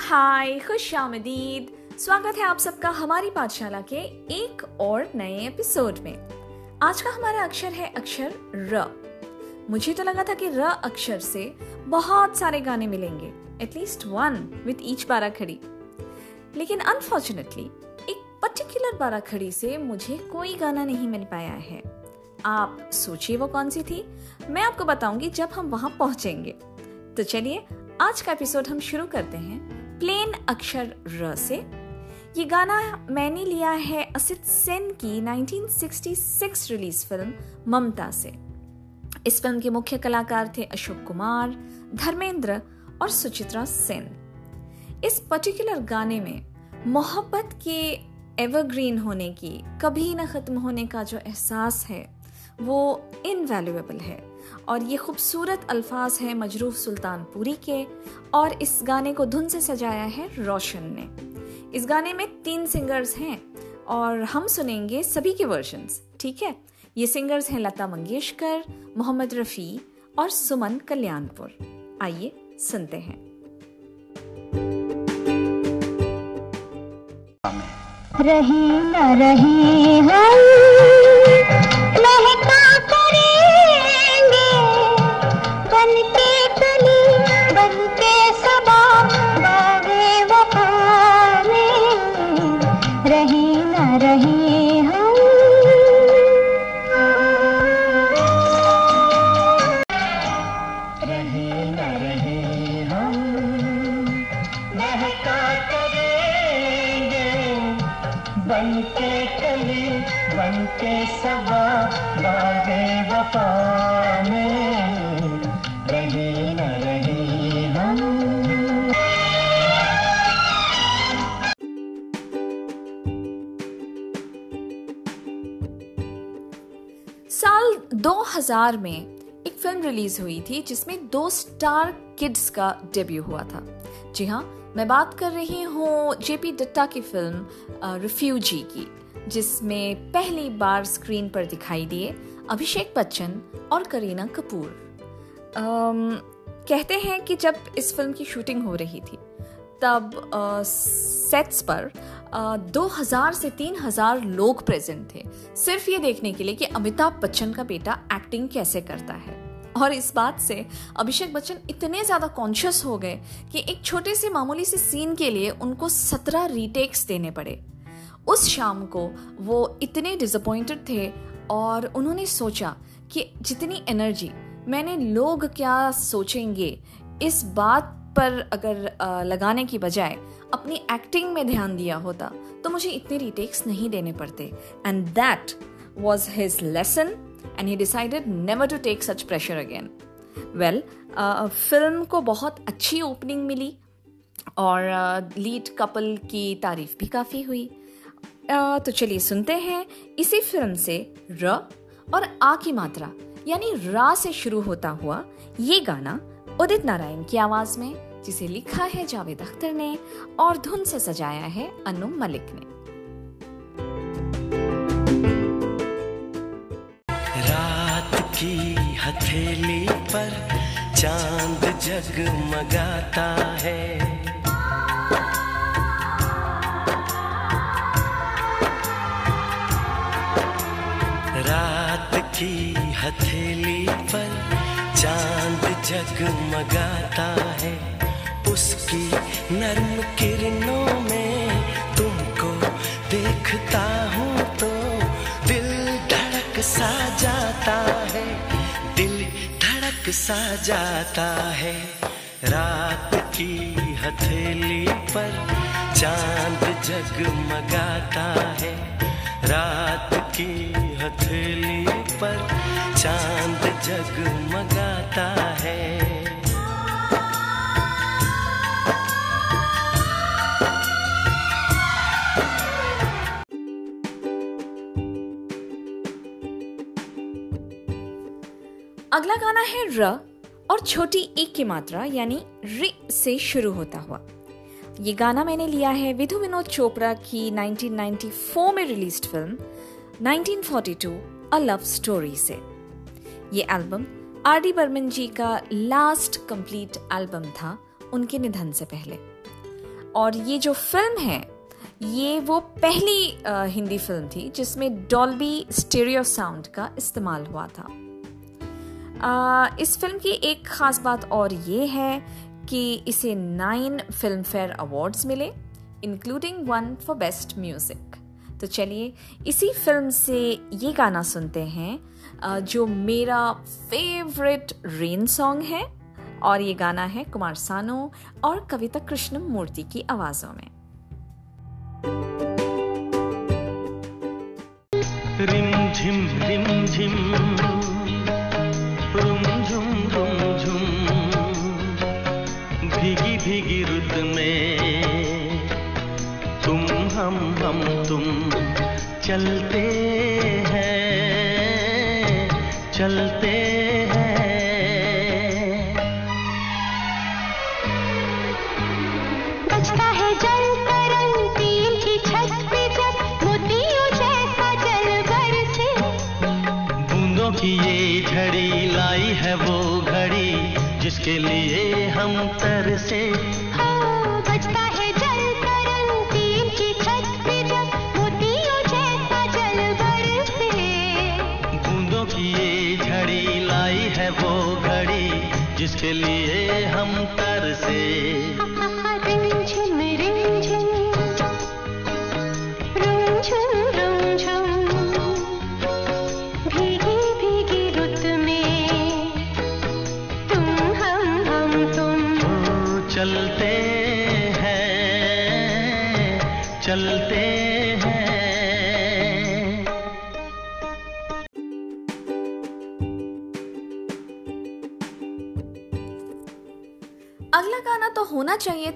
हाय, खुश आमदीद। स्वागत है आप सबका हमारी पाठशाला के एक और नए एपिसोड में। आज का हमारा अक्षर है अक्षर र। मुझे तो लगा था कि र अक्षर से बहुत सारे गाने मिलेंगे एटलीस्ट वन विथ ईच बारा खड़ी लेकिन अनफॉर्चुनेटली एक पर्टिकुलर बारा खड़ी से मुझे कोई गाना नहीं मिल पाया है। आप सोचिए वो कौन सी थी? मैं आपको बताऊँगी जब हम वहाँ पहुँचेंगे। तो चलिए, आज का एपिसोड हम शुरू करते हैं। प्लेन अक्षर र से। ये गाना मैंने लिया है असित सेन की 1966 रिलीज़ फ़िल्म ममता से। इस फ़िल्म के मुख्य कलाकार थे अशोक कुमार, धर्मेंद्र और सुचित्रा सेन। इस पर्टिकुलर गाने में मोहब्बत के एवरग्रीन होने की, कभी ना खत्म होने का जो एहसास है, वो इनवैल्यूएबल है। और ये खूबसूरत अल्फाज हैं मजरूफ सुल्तानपुरी के, और इस गाने को धुन से सजाया है रोशन ने। इस गाने में तीन सिंगर्स हैं, और हम सुनेंगे सभी के वर्जन्स ठीक है? ये सिंगर्स हैं लता मंगेशकर, मोहम्मद रफ़ी और सुमन कल्याणपुर। आइए सुनते हैं। रही न रही हम 2000 में एक फ़िल्म रिलीज़ हुई थी जिसमें दो स्टार किड्स का डेब्यू हुआ था। जी हाँ मैं बात कर रही हूँ जेपी दत्ता की फ़िल्म रिफ्यूजी की जिसमें पहली बार स्क्रीन पर दिखाई दिए अभिषेक बच्चन और करीना कपूर। अम, कहते हैं कि जब इस फ़िल्म की शूटिंग हो रही थी तब आ, सेट्स पर अ, 2000 से 3000 लोग प्रेजेंट थे। सिर्फ़ ये देखने के लिए कि अमिताभ बच्चन का बेटा एक्टिंग कैसे करता है। और इस बात से अभिषेक बच्चन इतने ज़्यादा कॉन्शियस हो गए कि एक छोटे से मामूली से सीन के लिए उनको 17 रीटेक्स देने पड़े। उस शाम को वो इतने डिसअपॉइंटेड थे और उन्होंने सोचा कि जितनी एनर्जी मैंने लोग क्या सोचेंगे इस बात पर अगर लगाने की बजाय अपनी एक्टिंग में ध्यान दिया होता तो मुझे इतने रिटेक्स नहीं देने पड़ते। And that was his lesson and he decided never to take such pressure again well film को बहुत अच्छी ओपनिंग मिली और लीड uh, कपल की तारीफ़ भी काफ़ी हुई। अ, तो चलिए सुनते हैं इसी फ़िल्म से र और आ की मात्रा यानी रा से शुरू होता हुआ ये गाना उदित नारायण की आवाज़ में। जिसे लिखा है जावेद अख्तर ने और धुन से सजाया है अनु मलिक ने। रात की हथेली पर चाँद जगमगाता है। रात की हथेली पर चाँद जगमगाता है। उसकी नर्म किरणों में तुमको देखता हूँ तो दिल धड़क सा जाता है, दिल धड़क सा जाता है। रात की हथेली पर चाँद जगमगाता है। रात की हथेली पर चाँद जगमगाता है। अगला गाना है र और छोटी एक की मात्रा यानी रि से शुरू होता हुआ। ये गाना मैंने लिया है विधु विनोद चोपड़ा की 1994 में release film 1942 a love story से। ये album R D Burman ji का लास्ट कंप्लीट एल्बम था उनके निधन से पहले। और ये जो फ़िल्म है ये वो पहली अ, हिंदी फ़िल्म थी जिसमें डॉल्बी स्टेरियो साउंड का इस्तेमाल हुआ था। अ, इस फ़िल्म की एक खास बात और ये है कि इसे नाइन फ़िल्म फेयर अवार्ड्स मिले including one for best music तो चलिए इसी फ़िल्म से ये गाना सुनते हैं जो मेरा फेवरेट रेन सॉन्ग है और ये गाना है कुमार सानू और कविता कृष्ण मूर्ति की आवाज़ों में। रिम झिम रिम झिम चलते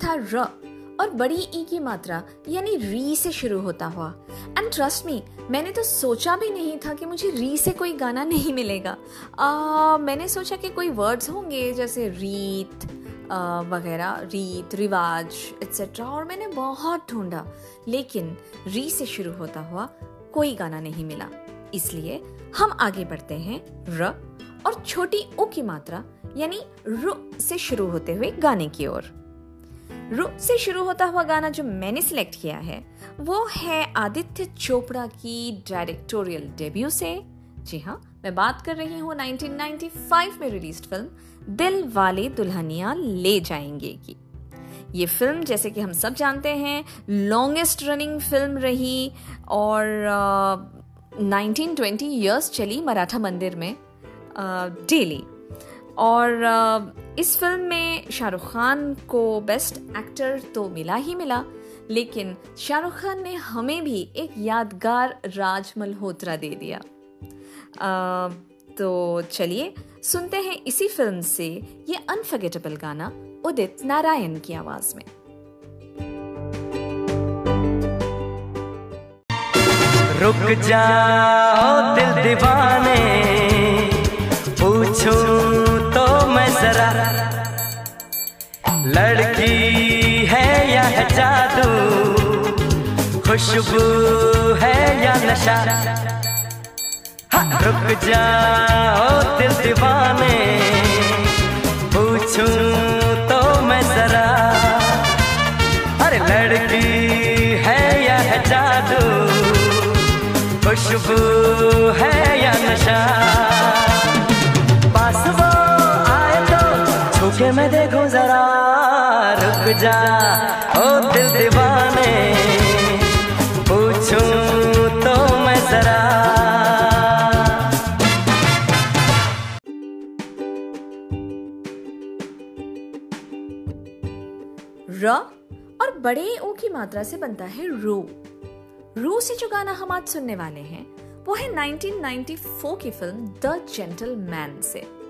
था र और बड़ी ई की मात्रा यानी री से शुरू होता हुआ। एंड ट्रस्ट मी मैंने तो सोचा भी नहीं था कि मुझे री से कोई गाना नहीं मिलेगा। आ, मैंने सोचा कि कोई वर्ड्स होंगे जैसे रीत वगैरह रीत रिवाज एक्सेट्रा और मैंने बहुत ढूंढा। लेकिन री से शुरू होता हुआ कोई गाना नहीं मिला। इसलिए हम आगे बढ़ते हैं र और छोटी उ की मात्रा यानी रु से शुरू होते हुए गाने की ओर। रु से शुरू होता हुआ गाना जो मैंने सिलेक्ट किया है, वो है आदित्य चोपड़ा की डायरेक्टोरियल डेब्यू से। जी हाँ मैं बात कर रही हूँ 1995 में रिलीज़ फ़िल्म दिल वाले दुल्हनिया ले जाएँगे की। ये फ़िल्म जैसे कि हम सब जानते हैं लॉन्गेस्ट रनिंग फ़िल्म रही और नाइनटीन ट्वेंटी ईयर्स चली मराठा मंदिर में डेली और इस फ़िल्म में शाहरुख खान को बेस्ट एक्टर तो मिला ही मिला लेकिन शाहरुख खान ने हमें भी एक यादगार राज मल्होत्रा दे दिया। अ, तो चलिए सुनते हैं इसी फ़िल्म से ये अनफर्गेटेबल गाना उदित नारायण की आवाज़ में। रुक जाओ दिल दीवाने पूछूँ मैं जरा। लड़की है या है जादू? खुशबू है या नशा? हाँ, रुक जाओ दिल दीवाने। पूछूँ तो मैं जरा। अरे लड़की है या है जादू? खुशबू है या नशा? छूके मैं देखूँ जरा, रुक जा, ओ दिल दीवाने। पूछूँ तो मैं जरा। र और बड़े ओ की मात्रा से बनता है रू। रू से जो गाना हम आज सुनने वाले हैं, वो है 1994 की फ़िल्म द जेंटलमैन से।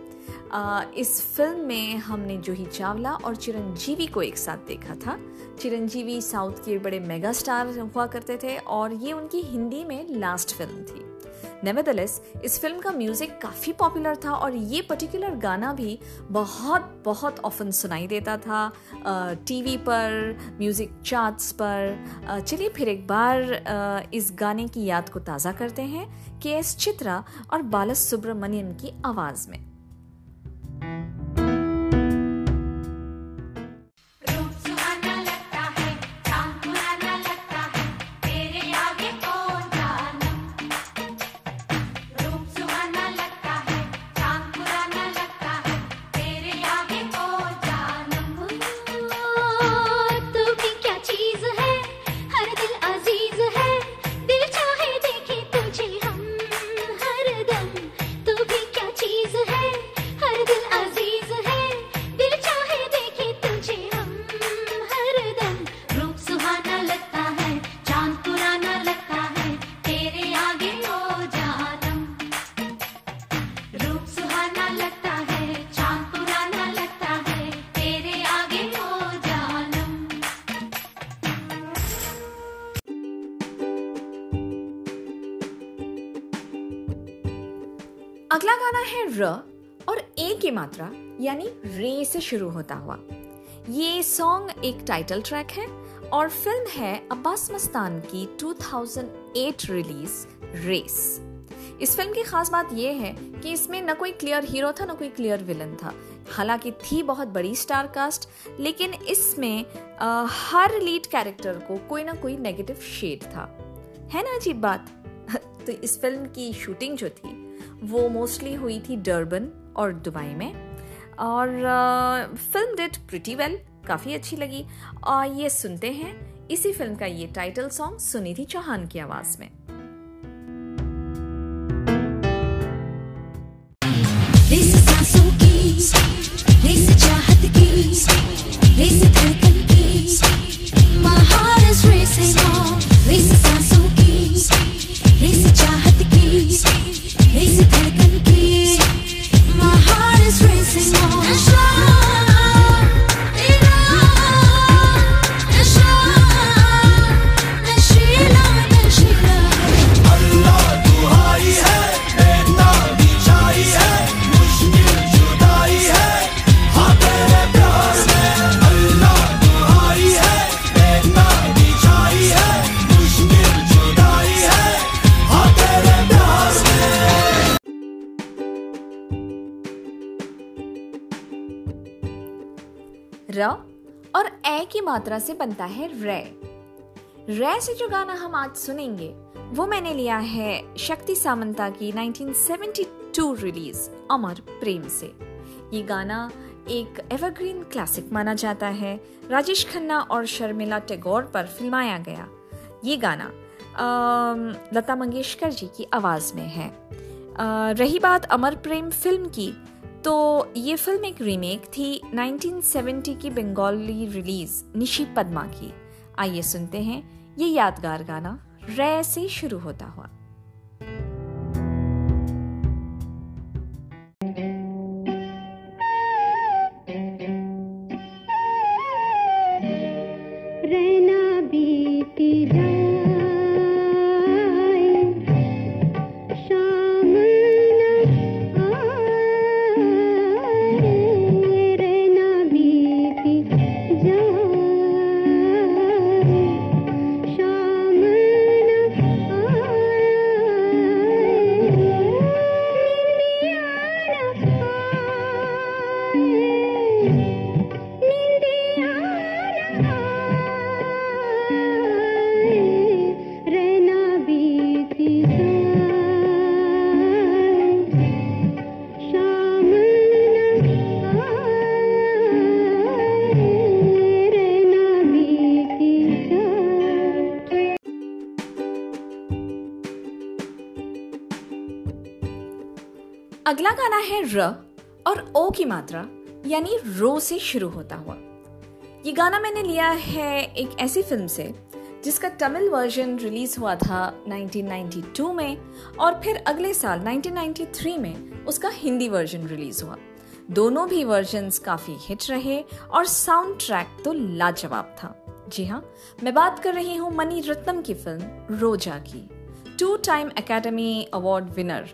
इस फ़िल्म में हमने जूही चावला और चिरंजीवी को एक साथ देखा था। चिरंजीवी साउथ के बड़े मेगा स्टार हुआ करते थे और ये उनकी हिंदी में लास्ट फ़िल्म थी। नेवरदलेस इस फ़िल्म का म्यूज़िक काफ़ी पॉपुलर था और ये पर्टिकुलर गाना भी बहुत बहुत ऑफन सुनाई देता था। टीवी पर म्यूज़िक चार्ट्स पर। चलिए फिर एक बार इस गाने की याद को ताज़ा करते हैं। के एस चित्रा और बालस सुब्रमण्यम की आवाज़ में। अगला गाना है र, और ए की मात्रा, यानी रे से शुरू होता हुआ। ये सॉन्ग एक टाइटल ट्रैक है, और फ़िल्म है अब्बास मस्तान की 2008 रिलीज़ रेस इस फ़िल्म की खास बात यह है कि इसमें न कोई क्लियर हीरो था, न कोई क्लियर विलन था। हालाँकि थी बहुत बड़ी स्टार कास्ट लेकिन इसमें हर लीड कैरेक्टर को कोई ना कोई नेगेटिव शेड था। है ना अजीब बात? तो इस फ़िल्म की शूटिंग जो थी वो मोस्टली हुई थी डर्बन और दुबई में। और फ़िल्म डिड प्रिटी वेल काफ़ी अच्छी लगी। और ये सुनते हैं, इसी फ़िल्म का ये टाइटल सॉन्ग सुनिधि चौहान की आवाज़ में। मात्रा से बनता है रे रे से जो गाना हम आज सुनेंगे वो मैंने लिया है शक्ति सामंता की 1972 रिलीज़ अमर प्रेम से। ये गाना एक एवरग्रीन क्लासिक माना जाता है। राजेश खन्ना और शर्मिला टैगोर पर फिल्माया गया। ये गाना अम, लता मंगेशकर जी की आवाज़ में है। अ, रही बात अमर प्रेम फ़िल्म की तो ये फ़िल्म एक रीमेक थी 1970 की बंगाली रिलीज़ निशी पद्मा की। आइए सुनते हैं ये यादगार गाना रे से शुरू होता हुआ। अगला गाना है र और ओ की मात्रा, यानी रो से शुरू होता हुआ। ये गाना मैंने लिया है एक ऐसी फ़िल्म से, जिसका तमिल वर्जन रिलीज़ हुआ था 1992 में और फिर अगले साल 1993 में उसका हिंदी वर्जन रिलीज़ हुआ। दोनों भी वर्जन्स काफ़ी हिट रहे और साउंड ट्रैक तो लाजवाब था। जी हाँ मैं बात कर रही हूँ मनी रत्नम की फ़िल्म रोजा की। Two time Academy Award winner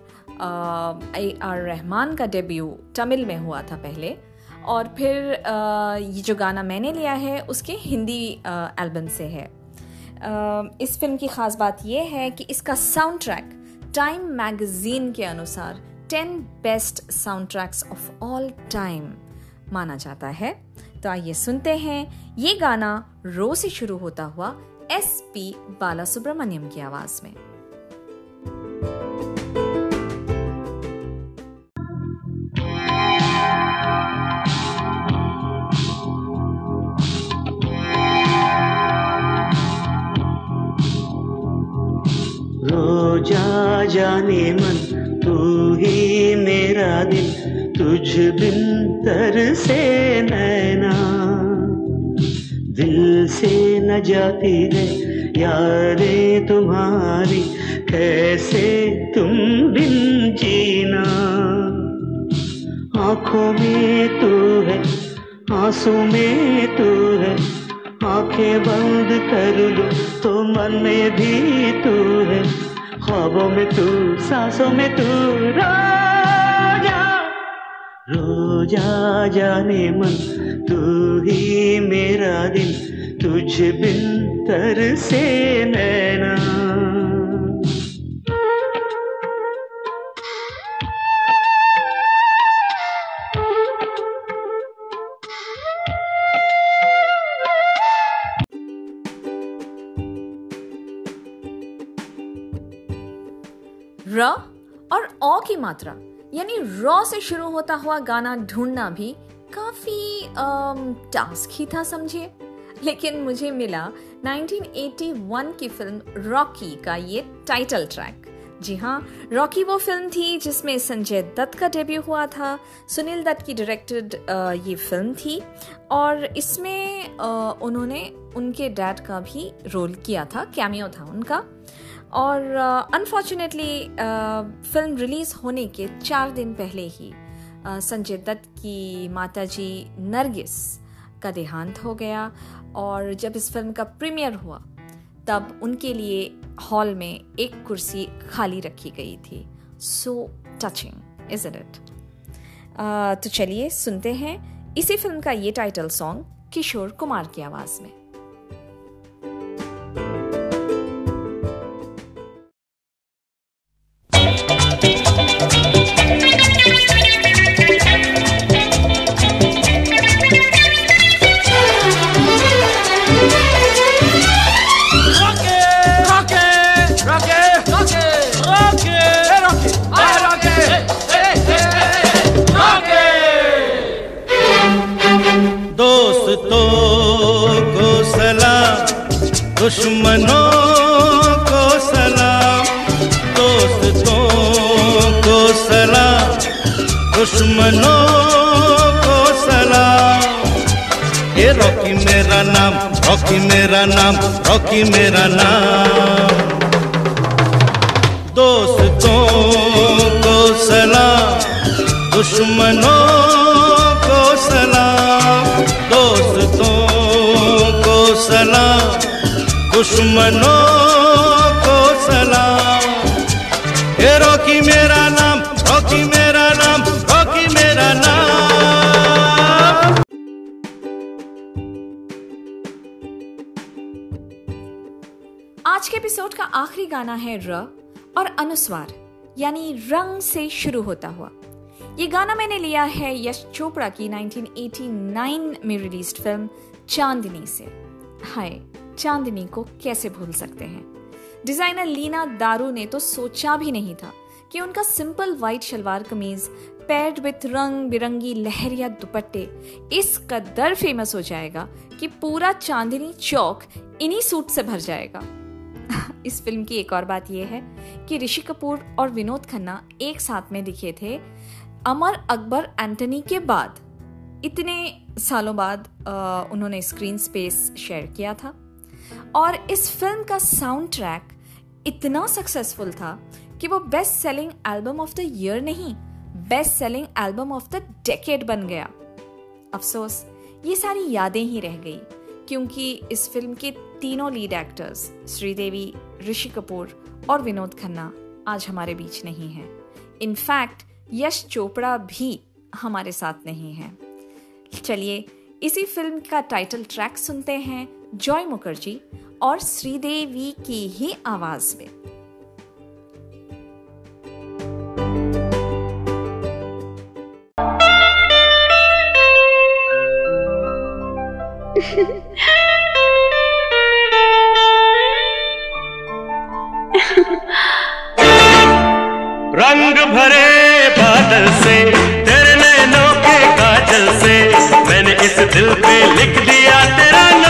R Rahman का डेब्यू तमिल में हुआ था पहले। और फिर अ, ये जो गाना मैंने लिया है उसके हिंदी एल्बम से है। अ, इस फ़िल्म की खास बात यह है कि इसका साउंड ट्रैक टाइम मैगजीन के अनुसार ten best soundtracks of all time माना जाता है। तो आइए सुनते हैं। ये गाना रो से शुरू होता हुआ एस पी बाला सुब्रमण्यम की आवाज़ में। रोजा जाने मन, तू ही मेरा दिल, तुझ बिन तर से नैना। दिल से न जाती है यारे तुम्हारी, कैसे तुम बिन जीना। आँखों में तू है, आँसू में तू है, आँखें बंद कर लो तो मन में भी तू है। ख्वाबों में तू, सांसों में तू। रो रोजा जाने मन, तू ही मेरा दिल तुझ बिन तर से नैना ओ की मात्रा, यानी रॉ से शुरू होता हुआ गाना ढूंढना भी काफ़ी टास्क ही था, समझिए। लेकिन मुझे मिला 1981 की फ़िल्म रॉकी का ये टाइटल ट्रैक जी हाँ रॉकी वो फ़िल्म थी जिसमें संजय दत्त का डेब्यू हुआ था, सुनील दत्त की डायरेक्टेड ये फ़िल्म थी, और इसमें उन्होंने उनके डैड का भी रोल किया था कैमियो था उनका। और अनफॉर्चुनेटली फ़िल्म रिलीज़ होने के चार दिन पहले ही अ, संजय दत्त की माताजी नरगिस का देहांत हो गया और जब इस फ़िल्म का प्रीमियर हुआ तब उनके लिए हॉल में एक कुर्सी खाली रखी गई थी। सो टचिंग इज़ इट तो चलिए सुनते हैं। इसी फ़िल्म का ये टाइटल सॉन्ग किशोर कुमार की आवाज़ में। ये रॉकी मेरा नाम, रॉकी मेरा नाम, रॉकी मेरा नाम। दोस्तों को सलाम, दुश्मनों को सलाम। दोस्तों को सलाम, दुश्मनों आखिरी गाना है र और अनुस्वार, यानी रंग से शुरू होता हुआ। ये गाना मैंने लिया है यश चोपड़ा की 1989 में रिलीज़ फ़िल्म चांदनी से। हाय, चांदनी को कैसे भूल सकते हैं? डिज़ाइनर लीना दारू ने तो सोचा भी नहीं था कि उनका सिंपल व्हाइट शलवार कमीज, पैड विथ रंग बिरंगी लहरिया दुपट्टे, इस कदर फ़ेमस हो जाएगा कि पूरा चांदनी चौक इन्हीं सूट से भर जाएगा। इस फ़िल्म की एक और बात यह है कि ऋषि कपूर और विनोद खन्ना एक साथ में दिखे थे अमर अकबर एंटनी के बाद। इतने सालों बाद अ, उन्होंने स्क्रीन स्पेस शेयर किया था। और इस फ़िल्म का साउंड ट्रैक इतना सक्सेसफुल था कि वो best selling album of the year नहीं best selling album of the decade बन गया। अफसोस ये सारी यादें ही रह गई क्योंकि इस फ़िल्म के तीनों लीड एक्टर्स श्रीदेवी, ऋषि कपूर और विनोद खन्ना, आज हमारे बीच नहीं हैं। इनफैक्ट यश चोपड़ा भी हमारे साथ नहीं है। चलिए, इसी फ़िल्म का टाइटल ट्रैक सुनते हैं, जॉय मुखर्जी और श्रीदेवी की ही आवाज़ में। रंग भरे बादल से, तेरे नैनों के काजल से, मैंने इस दिल पे लिख दिया तेरा नाम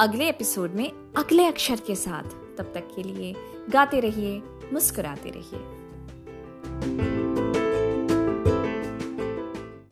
अगले एपिसोड में अगले अक्षर के साथ। तब तक के लिए गाते रहिए, मुस्कुराते रहिए।